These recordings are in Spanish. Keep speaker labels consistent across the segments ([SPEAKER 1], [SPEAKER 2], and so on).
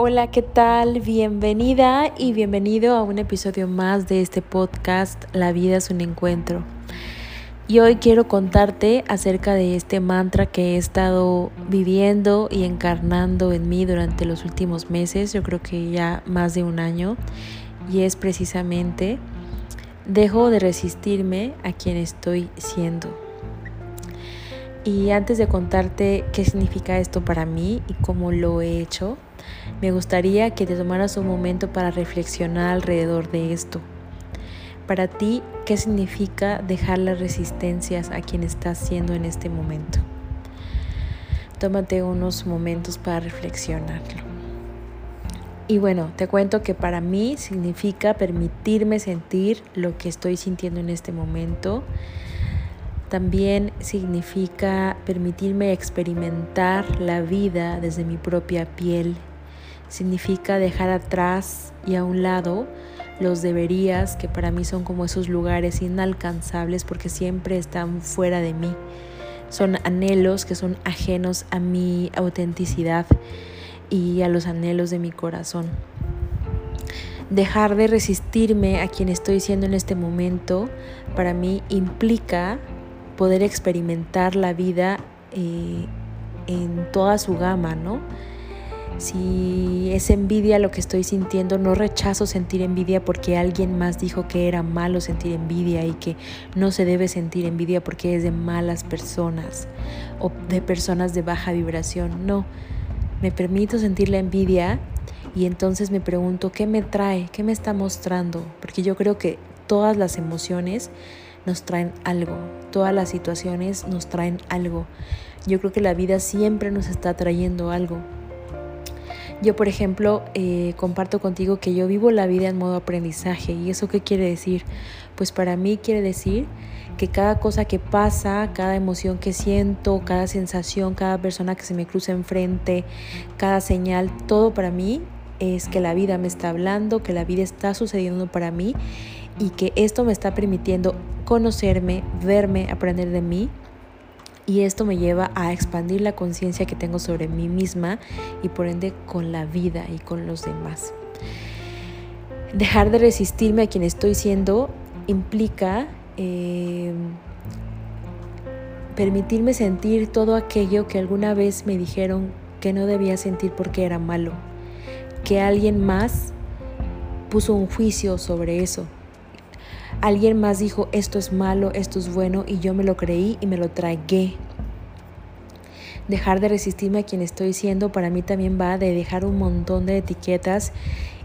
[SPEAKER 1] Hola, ¿qué tal? Bienvenida y bienvenido a un episodio más de este podcast La vida es un encuentro. Y hoy quiero contarte acerca de este mantra que he estado viviendo y encarnando en mí durante los últimos meses, yo creo que ya más de un año, y es precisamente, dejo de resistirme a quien estoy siendo. Y antes de contarte qué significa esto para mí y cómo lo he hecho, me gustaría que te tomaras un momento para reflexionar alrededor de esto. Para ti, ¿qué significa dejar las resistencias a quien estás siendo en este momento? Tómate unos momentos para reflexionarlo. Y bueno, te cuento que para mí significa permitirme sentir lo que estoy sintiendo en este momento. También significa permitirme experimentar la vida desde mi propia piel significa dejar atrás y a un lado los deberías, que para mí son como esos lugares inalcanzables porque siempre están fuera de mí. Son anhelos que son ajenos a mi autenticidad y a los anhelos de mi corazón. Dejar de resistirme a quien estoy siendo en este momento para mí implica poder experimentar la vida eh, en toda su gama, ¿no? Si es envidia lo que estoy sintiendo, no rechazo sentir envidia porque alguien más dijo que era malo sentir envidia y que no se debe sentir envidia porque es de malas personas o de personas de baja vibración. No, me permito sentir la envidia y entonces me pregunto, ¿qué me trae? ¿Qué me está mostrando? Porque yo creo que todas las emociones nos traen algo, todas las situaciones nos traen algo. Yo creo que la vida siempre nos está trayendo algo. Yo, por ejemplo, eh, comparto contigo que yo vivo la vida en modo aprendizaje. ¿Y eso qué quiere decir? Pues para mí quiere decir que cada cosa que pasa, cada emoción que siento, cada sensación, cada persona que se me cruza enfrente, cada señal, todo para mí es que la vida me está hablando, que la vida está sucediendo para mí y que esto me está permitiendo conocerme, verme, aprender de mí. Y esto me lleva a expandir la conciencia que tengo sobre mí misma y por ende con la vida y con los demás. Dejar de resistirme a quien estoy siendo implica eh, permitirme sentir todo aquello que alguna vez me dijeron que no debía sentir porque era malo, que alguien más puso un juicio sobre eso Alguien más dijo, esto es malo, esto es bueno, y yo me lo creí y me lo tragué. Dejar de resistirme a quien estoy siendo para mí también va de dejar un montón de etiquetas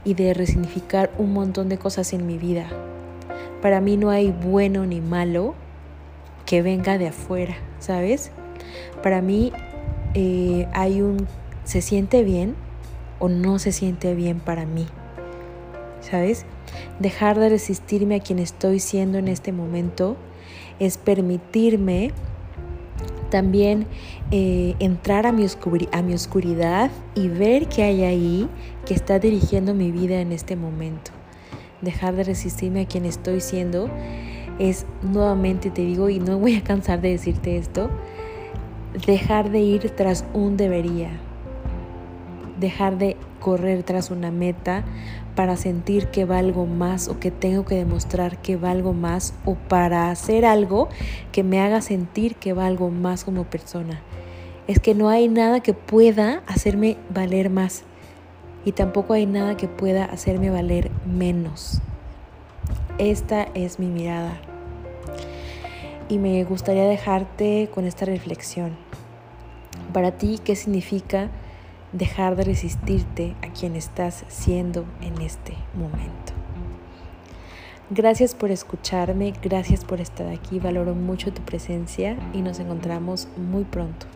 [SPEAKER 1] y de resignificar un montón de cosas en mi vida. Para mí no hay bueno ni malo que venga de afuera, ¿sabes? Para mí eh, hay un se siente bien o no se siente bien para mí, ¿sabes? Dejar de resistirme a quien estoy siendo en este momento es permitirme también eh, entrar a mi, a mi oscuridad y ver qué hay ahí que está dirigiendo mi vida en este momento. Dejar de resistirme a quien estoy siendo es nuevamente te digo y no voy a cansar de decirte esto, dejar de ir tras un debería, dejar de correr tras una meta para sentir que valgo más o que tengo que demostrar que valgo más o para hacer algo que me haga sentir que valgo más como persona. Es que no hay nada que pueda hacerme valer más y tampoco hay nada que pueda hacerme valer menos. Esta es mi mirada. Y me gustaría dejarte con esta reflexión. Para ti, ¿qué significa dejar de resistirte a quien estás siendo en este momento. Gracias por escucharme, gracias por estar aquí, valoro mucho tu presencia y nos encontramos muy pronto.